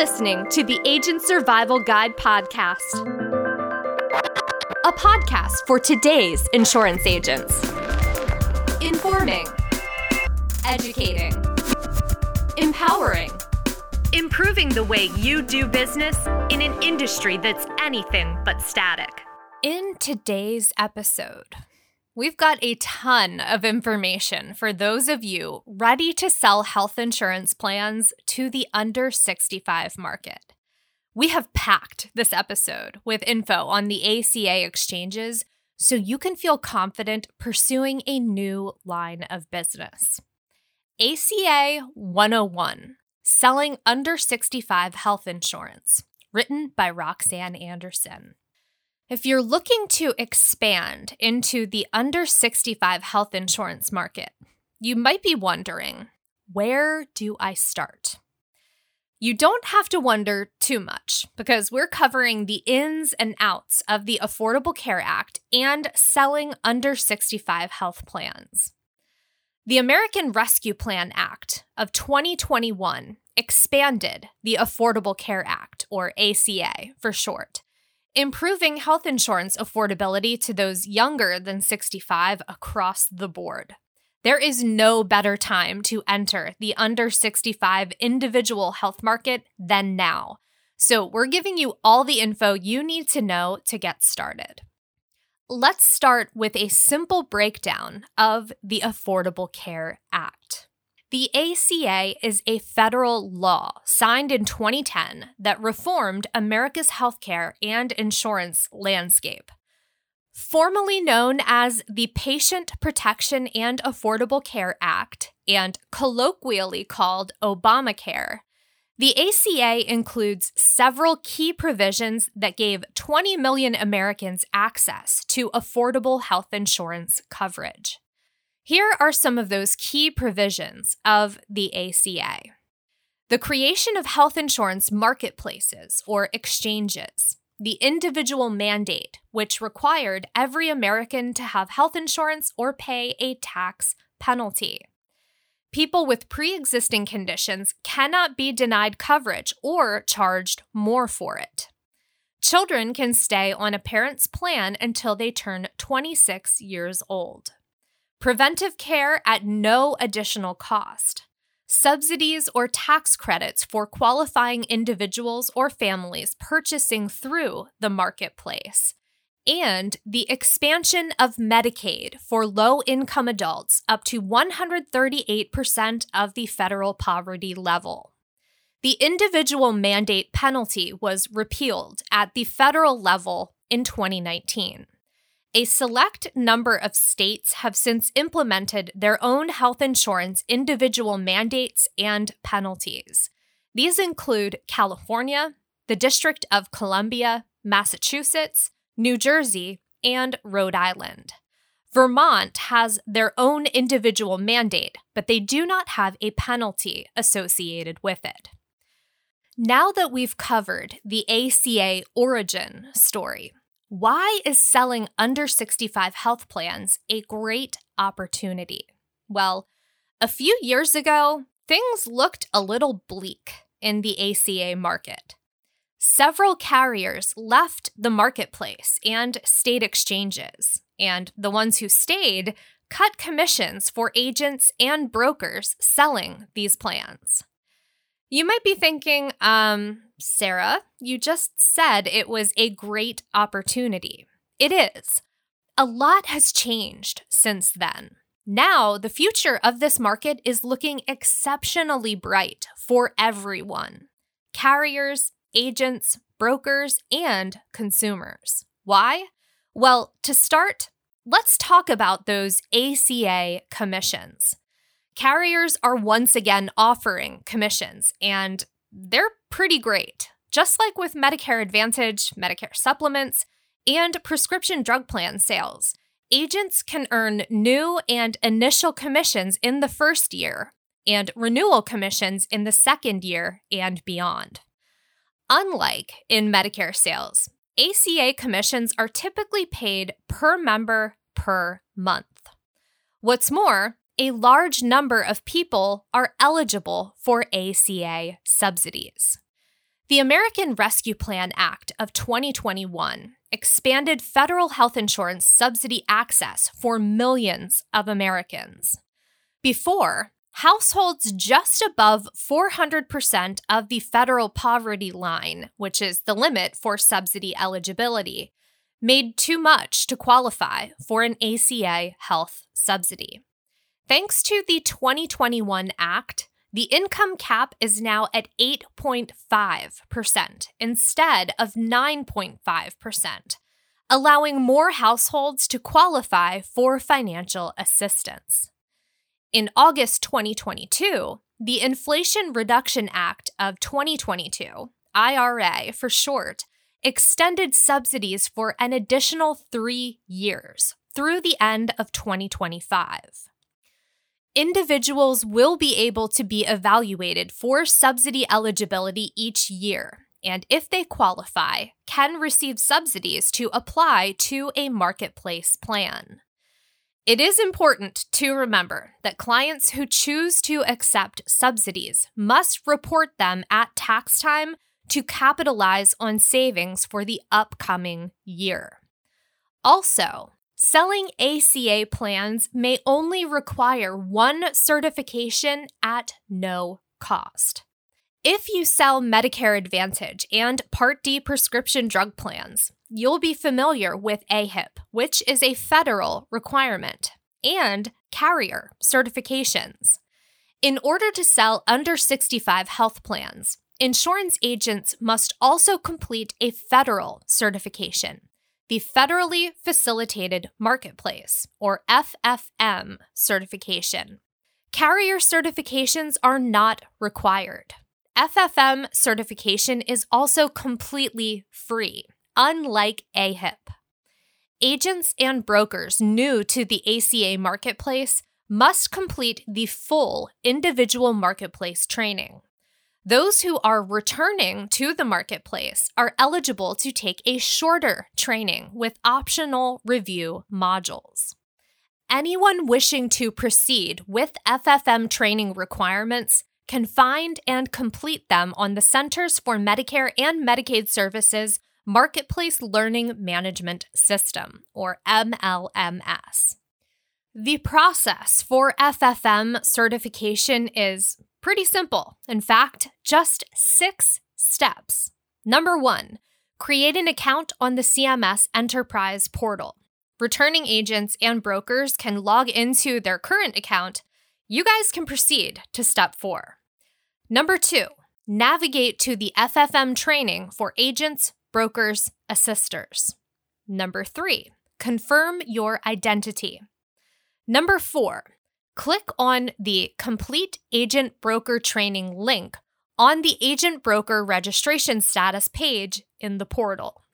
listening to the Agent Survival Guide podcast, a podcast for today's insurance agents. Informing, educating, empowering, improving the way you do business in an industry that's anything but static. In today's episode, We've got a ton of information for those of you ready to sell health insurance plans to the under 65 market. We have packed this episode with info on the ACA exchanges so you can feel confident pursuing a new line of business. ACA 101 Selling Under 65 Health Insurance, written by Roxanne Anderson. If you're looking to expand into the under 65 health insurance market, you might be wondering where do I start? You don't have to wonder too much because we're covering the ins and outs of the Affordable Care Act and selling under 65 health plans. The American Rescue Plan Act of 2021 expanded the Affordable Care Act, or ACA for short, improving health insurance affordability to those younger than 65 across the board. There is no better time to enter the under 65 individual health market than now. So, we're giving you all the info you need to know to get started. Let's start with a simple breakdown of the Affordable Care Act. The ACA is a federal law signed in 2010 that reformed America's healthcare and insurance landscape. Formerly known as the Patient Protection and Affordable Care Act and colloquially called Obamacare, the ACA includes several key provisions that gave 20 million Americans access to affordable health insurance coverage. Here are some of those key provisions of the ACA the creation of health insurance marketplaces or exchanges, the individual mandate, which required every American to have health insurance or pay a tax penalty. People with pre existing conditions cannot be denied coverage or charged more for it. Children can stay on a parent's plan until they turn 26 years old preventive care at no additional cost, subsidies or tax credits for qualifying individuals or families purchasing through the marketplace, and the expansion of Medicaid for low income adults up to 138% of the federal poverty level. The individual mandate penalty was repealed at the federal level in 2019. A select number of states have since implemented their own health insurance individual mandates and penalties. These include California, the District of Columbia, Massachusetts, New Jersey, and Rhode Island. Vermont has their own individual mandate, but they do not have a penalty associated with it. Now that we've covered the ACA origin story, why is selling under 65 health plans a great opportunity? Well, a few years ago, things looked a little bleak in the ACA market. Several carriers left the marketplace and state exchanges, and the ones who stayed cut commissions for agents and brokers selling these plans. You might be thinking, um, Sarah, you just said it was a great opportunity. It is. A lot has changed since then. Now, the future of this market is looking exceptionally bright for everyone carriers, agents, brokers, and consumers. Why? Well, to start, let's talk about those ACA commissions. Carriers are once again offering commissions, and they're pretty great. Just like with Medicare Advantage, Medicare supplements, and prescription drug plan sales, agents can earn new and initial commissions in the first year and renewal commissions in the second year and beyond. Unlike in Medicare sales, ACA commissions are typically paid per member per month. What's more, a large number of people are eligible for ACA subsidies. The American Rescue Plan Act of 2021 expanded federal health insurance subsidy access for millions of Americans. Before, households just above 400% of the federal poverty line, which is the limit for subsidy eligibility, made too much to qualify for an ACA health subsidy. Thanks to the 2021 Act, the income cap is now at 8.5% instead of 9.5%, allowing more households to qualify for financial assistance. In August 2022, the Inflation Reduction Act of 2022, IRA for short, extended subsidies for an additional three years through the end of 2025 individuals will be able to be evaluated for subsidy eligibility each year, and if they qualify, can receive subsidies to apply to a marketplace plan. It is important to remember that clients who choose to accept subsidies must report them at tax time to capitalize on savings for the upcoming year. Also, Selling ACA plans may only require one certification at no cost. If you sell Medicare Advantage and Part D prescription drug plans, you'll be familiar with AHIP, which is a federal requirement, and carrier certifications. In order to sell under 65 health plans, insurance agents must also complete a federal certification the Federally Facilitated Marketplace, or FFM, certification. Carrier certifications are not required. FFM certification is also completely free, unlike AHIP. Agents and brokers new to the ACA marketplace must complete the full individual marketplace training. Those who are returning to the marketplace are eligible to take a shorter training with optional review modules. Anyone wishing to proceed with FFM training requirements can find and complete them on the Centers for Medicare and Medicaid Services Marketplace Learning Management System, or MLMS. The process for FFM certification is Pretty simple. In fact, just six steps. Number one, create an account on the CMS Enterprise portal. Returning agents and brokers can log into their current account. You guys can proceed to step four. Number two, navigate to the FFM training for agents, brokers, assisters. Number three, confirm your identity. Number four, click on the Complete Agent Broker Training link on the Agent Broker Registration Status page in the portal.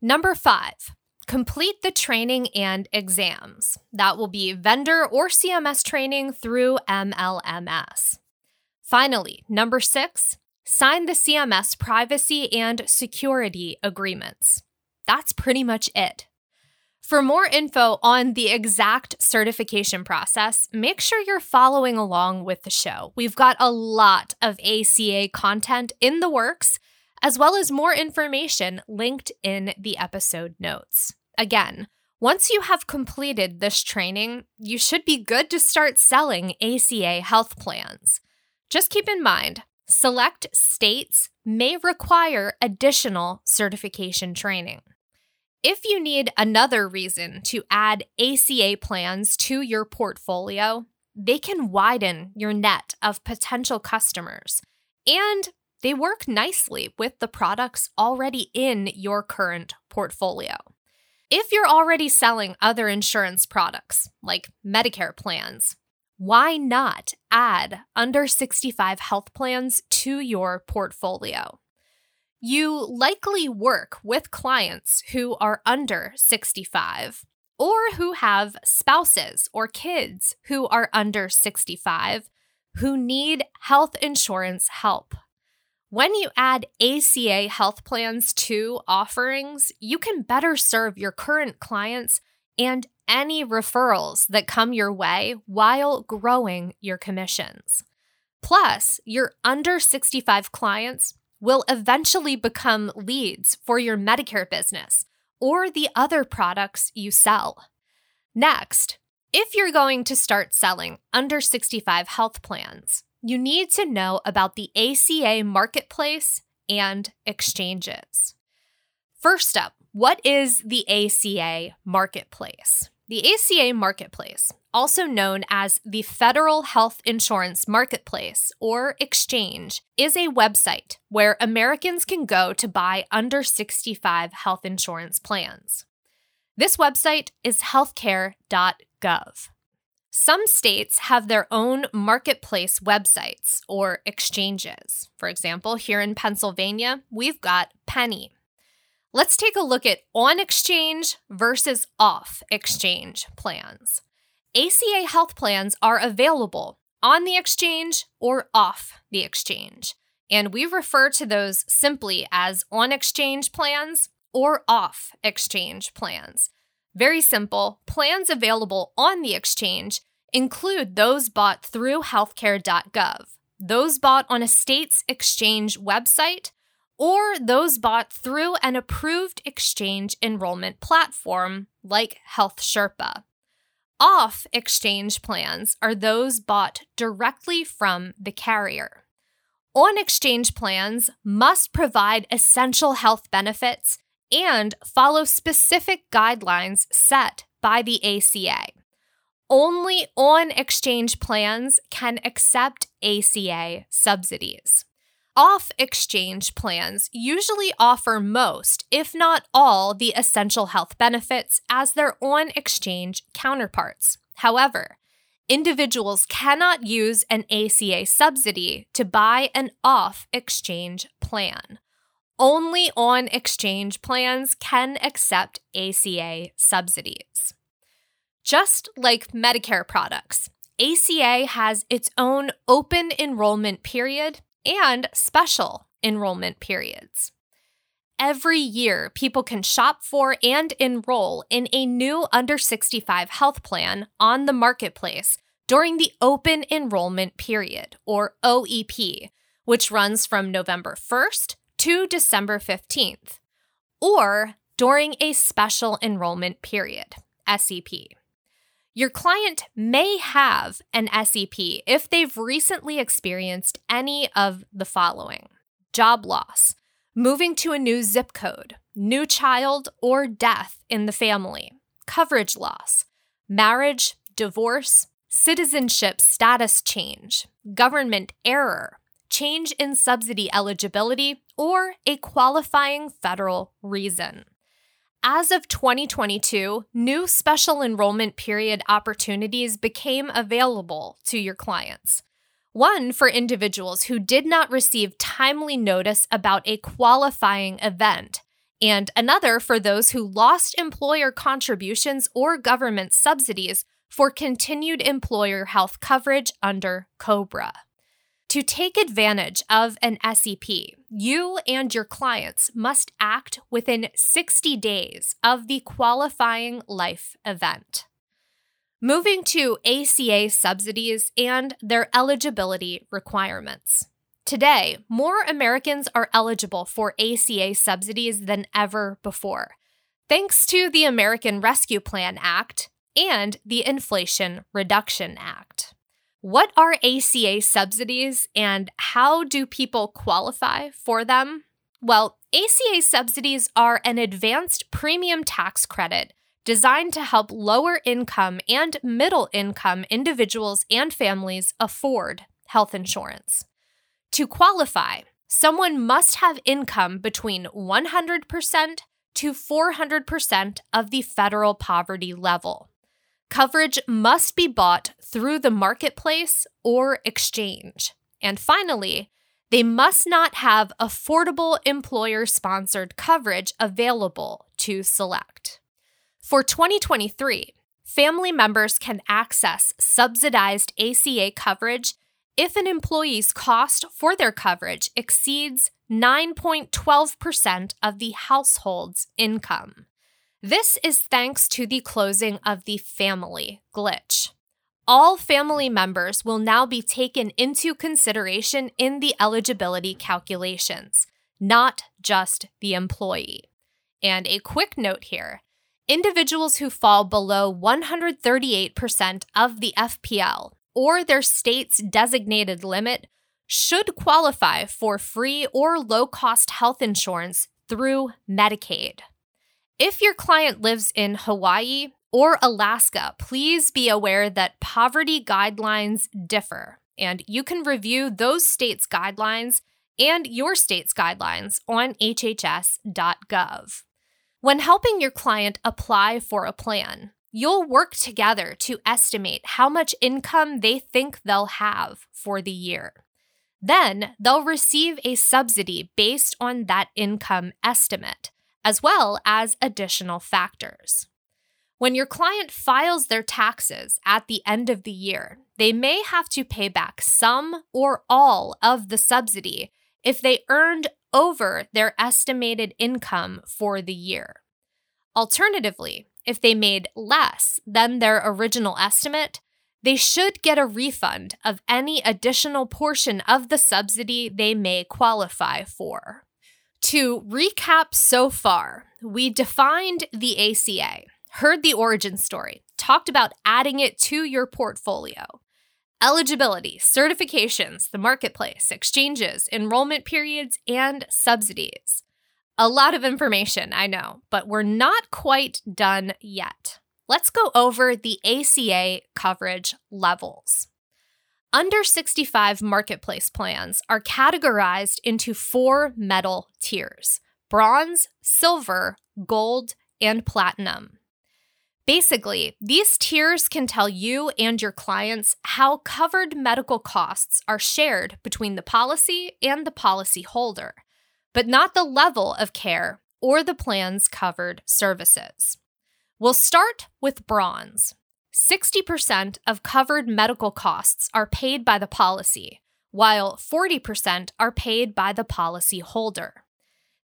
Number five, complete the training and exams. That will be vendor or CMS training through MLMS. Finally, number six, sign the CMS privacy and security agreements. That's pretty much it. For more info on the exact certification process, make sure you're following along with the show. We've got a lot of ACA content in the works, as well as more information linked in the episode notes. Again, once you have completed this training, you should be good to start selling ACA health plans. Just keep in mind, select states may require additional certification training. If you need another reason to add ACA plans to your portfolio, they can widen your net of potential customers and they work nicely with the products already in your current portfolio. If you're already selling other insurance products, like Medicare plans, why not add under 65 health plans to your portfolio? You likely work with clients who are under 65 or who have spouses or kids who are under 65 who need health insurance help. When you add ACA health plans to offerings, you can better serve your current clients and any referrals that come your way while growing your commissions. Plus, your under 65 clients will eventually become leads for your Medicare business or the other products you sell. Next, if you're going to start selling under 65 health plans, you need to know about the ACA marketplace and exchanges. First up, what is the ACA marketplace? The ACA marketplace, also known as the Federal Health Insurance Marketplace or Exchange, is a website where Americans can go to buy under 65 health insurance plans. This website is healthcare.gov. Some states have their own marketplace websites or exchanges. For example, here in Pennsylvania, we've got Pennie. Let's take a look at on exchange versus off exchange plans. ACA health plans are available on the exchange or off the exchange, and we refer to those simply as on exchange plans or off exchange plans. Very simple, plans available on the exchange include those bought through healthcare.gov, those bought on a state's exchange website, or those bought through an approved exchange enrollment platform like Health Sherpa. Off exchange plans are those bought directly from the carrier. On exchange plans must provide essential health benefits and follow specific guidelines set by the ACA. Only on exchange plans can accept ACA subsidies off exchange plans usually offer most, if not all, the essential health benefits as their on exchange counterparts. However, individuals cannot use an ACA subsidy to buy an off exchange plan. Only on exchange plans can accept ACA subsidies. Just like Medicare products, ACA has its own open enrollment period and special enrollment periods. Every year, people can shop for and enroll in a new under 65 health plan on the marketplace during the open enrollment period, or OEP, which runs from November 1st to December 15th, or during a special enrollment period, SEP. Your client may have an SEP if they've recently experienced any of the following job loss, moving to a new zip code, new child or death in the family, coverage loss, marriage, divorce, citizenship status change, government error, change in subsidy eligibility, or a qualifying federal reason. As of 2022, new special enrollment period opportunities became available to your clients. One for individuals who did not receive timely notice about a qualifying event, and another for those who lost employer contributions or government subsidies for continued employer health coverage under COBRA. To take advantage of an SEP, you and your clients must act within 60 days of the qualifying life event. Moving to ACA subsidies and their eligibility requirements. Today, more Americans are eligible for ACA subsidies than ever before, thanks to the American Rescue Plan Act and the Inflation Reduction Act. What are ACA subsidies and how do people qualify for them? Well, ACA subsidies are an advanced premium tax credit designed to help lower income and middle income individuals and families afford health insurance. To qualify, someone must have income between 100% to 400% of the federal poverty level. Coverage must be bought through the marketplace or exchange. And finally, they must not have affordable employer sponsored coverage available to select. For 2023, family members can access subsidized ACA coverage if an employee's cost for their coverage exceeds 9.12% of the household's income. This is thanks to the closing of the family glitch. all family members will now be taken into consideration in the eligibility calculations, not just the employee. And a quick note here individuals who fall below 138% of the FPL or their state's designated limit should qualify for free or low cost health insurance through Medicaid. If your client lives in Hawaii or Alaska, please be aware that poverty guidelines differ, and you can review those states' guidelines and your state's guidelines on hhs.gov. When helping your client apply for a plan, you'll work together to estimate how much income they think they'll have for the year. Then they'll receive a subsidy based on that income estimate, as well as additional factors. When your client files their taxes at the end of the year, they may have to pay back some or all of the subsidy if they earned over their estimated income for the year. Alternatively, if they made less than their original estimate, they should get a refund of any additional portion of the subsidy they may qualify for. To recap so far, we defined the ACA, heard the origin story, talked about adding it to your portfolio. Eligibility, certifications, the marketplace, exchanges, enrollment periods, and subsidies. A lot of information, I know, but we're not quite done yet let's go over the ACA coverage levels. Under 65 marketplace plans are categorized into four metal tiers bronze, silver, gold, and platinum. Basically, these tiers can tell you and your clients how covered medical costs are shared between the policy and the policy holder, but not the level of care or the plan's covered services. We'll start with bronze. 60% of covered medical costs are paid by the policy, while 40% are paid by the policy holder.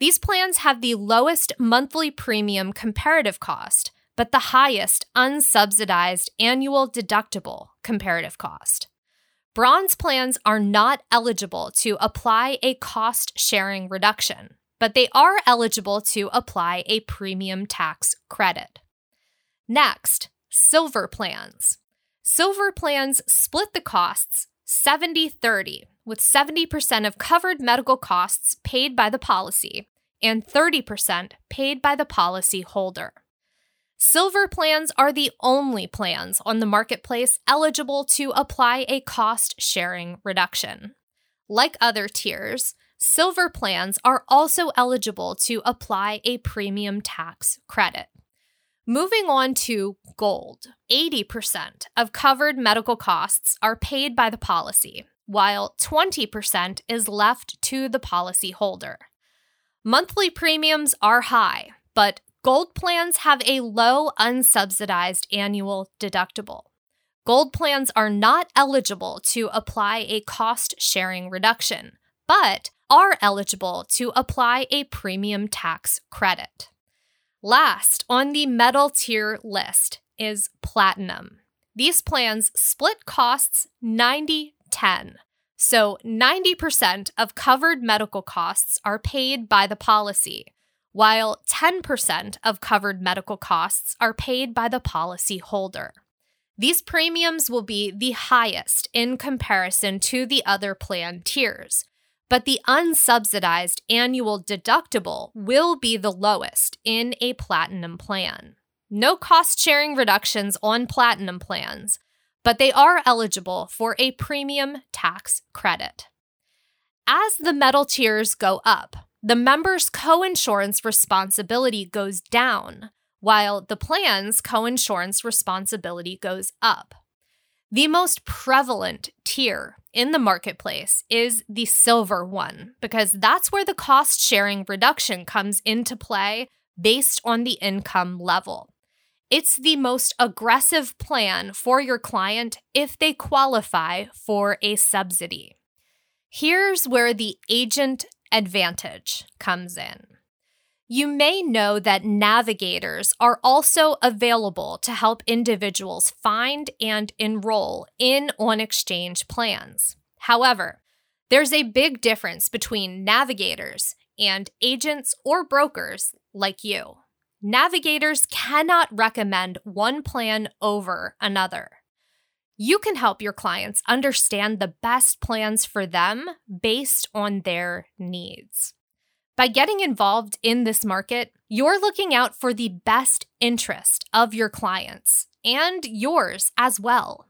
These plans have the lowest monthly premium comparative cost, but the highest unsubsidized annual deductible comparative cost. Bronze plans are not eligible to apply a cost sharing reduction, but they are eligible to apply a premium tax credit. Next, silver plans. Silver plans split the costs 70 30, with 70% of covered medical costs paid by the policy and 30% paid by the policy holder. Silver plans are the only plans on the marketplace eligible to apply a cost sharing reduction. Like other tiers, silver plans are also eligible to apply a premium tax credit. Moving on to gold 80% of covered medical costs are paid by the policy, while 20% is left to the policy holder. Monthly premiums are high, but gold plans have a low unsubsidized annual deductible. Gold plans are not eligible to apply a cost sharing reduction, but are eligible to apply a premium tax credit. Last on the metal tier list is platinum. These plans split costs 90 10. So 90% of covered medical costs are paid by the policy, while 10% of covered medical costs are paid by the policy holder. These premiums will be the highest in comparison to the other plan tiers, but the unsubsidized annual deductible will be the lowest in a platinum plan. No cost sharing reductions on platinum plans, but they are eligible for a premium tax credit. As the metal tiers go up, the member's coinsurance responsibility goes down, while the plan's coinsurance responsibility goes up. The most prevalent tier in the marketplace is the silver one, because that's where the cost sharing reduction comes into play based on the income level. It's the most aggressive plan for your client if they qualify for a subsidy. Here's where the agent advantage comes in. You may know that navigators are also available to help individuals find and enroll in on exchange plans. However, there's a big difference between navigators and agents or brokers like you. Navigators cannot recommend one plan over another. You can help your clients understand the best plans for them based on their needs. By getting involved in this market, you're looking out for the best interest of your clients and yours as well.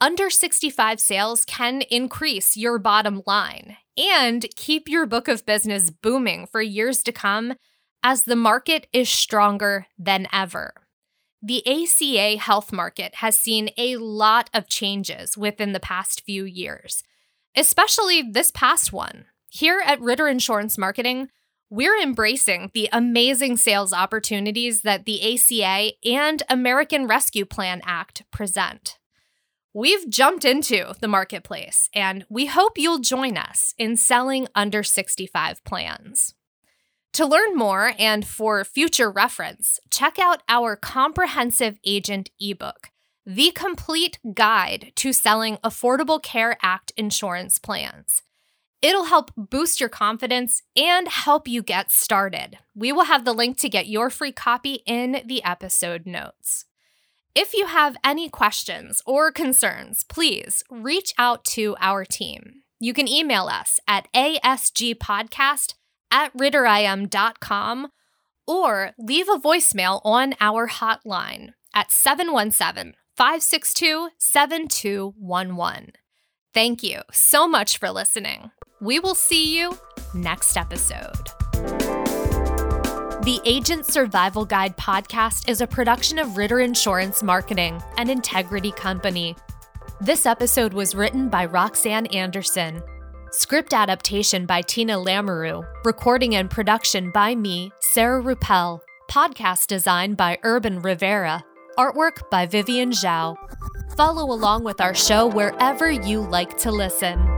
Under 65 sales can increase your bottom line and keep your book of business booming for years to come as the market is stronger than ever. The ACA health market has seen a lot of changes within the past few years, especially this past one. Here at Ritter Insurance Marketing, we're embracing the amazing sales opportunities that the ACA and American Rescue Plan Act present. We've jumped into the marketplace, and we hope you'll join us in selling under 65 plans. To learn more and for future reference, check out our comprehensive agent ebook, The Complete Guide to Selling Affordable Care Act Insurance Plans. It'll help boost your confidence and help you get started. We will have the link to get your free copy in the episode notes. If you have any questions or concerns, please reach out to our team. You can email us at asgpodcast at ritterim.com or leave a voicemail on our hotline at 717 562 7211. Thank you so much for listening. We will see you next episode. The Agent Survival Guide podcast is a production of Ritter Insurance Marketing, an integrity company. This episode was written by Roxanne Anderson. Script adaptation by Tina Lamoreux. Recording and production by me, Sarah Rueppel. Podcast design by Urban Rivera. Artwork by Vivian Zhao. Follow along with our show wherever you like to listen.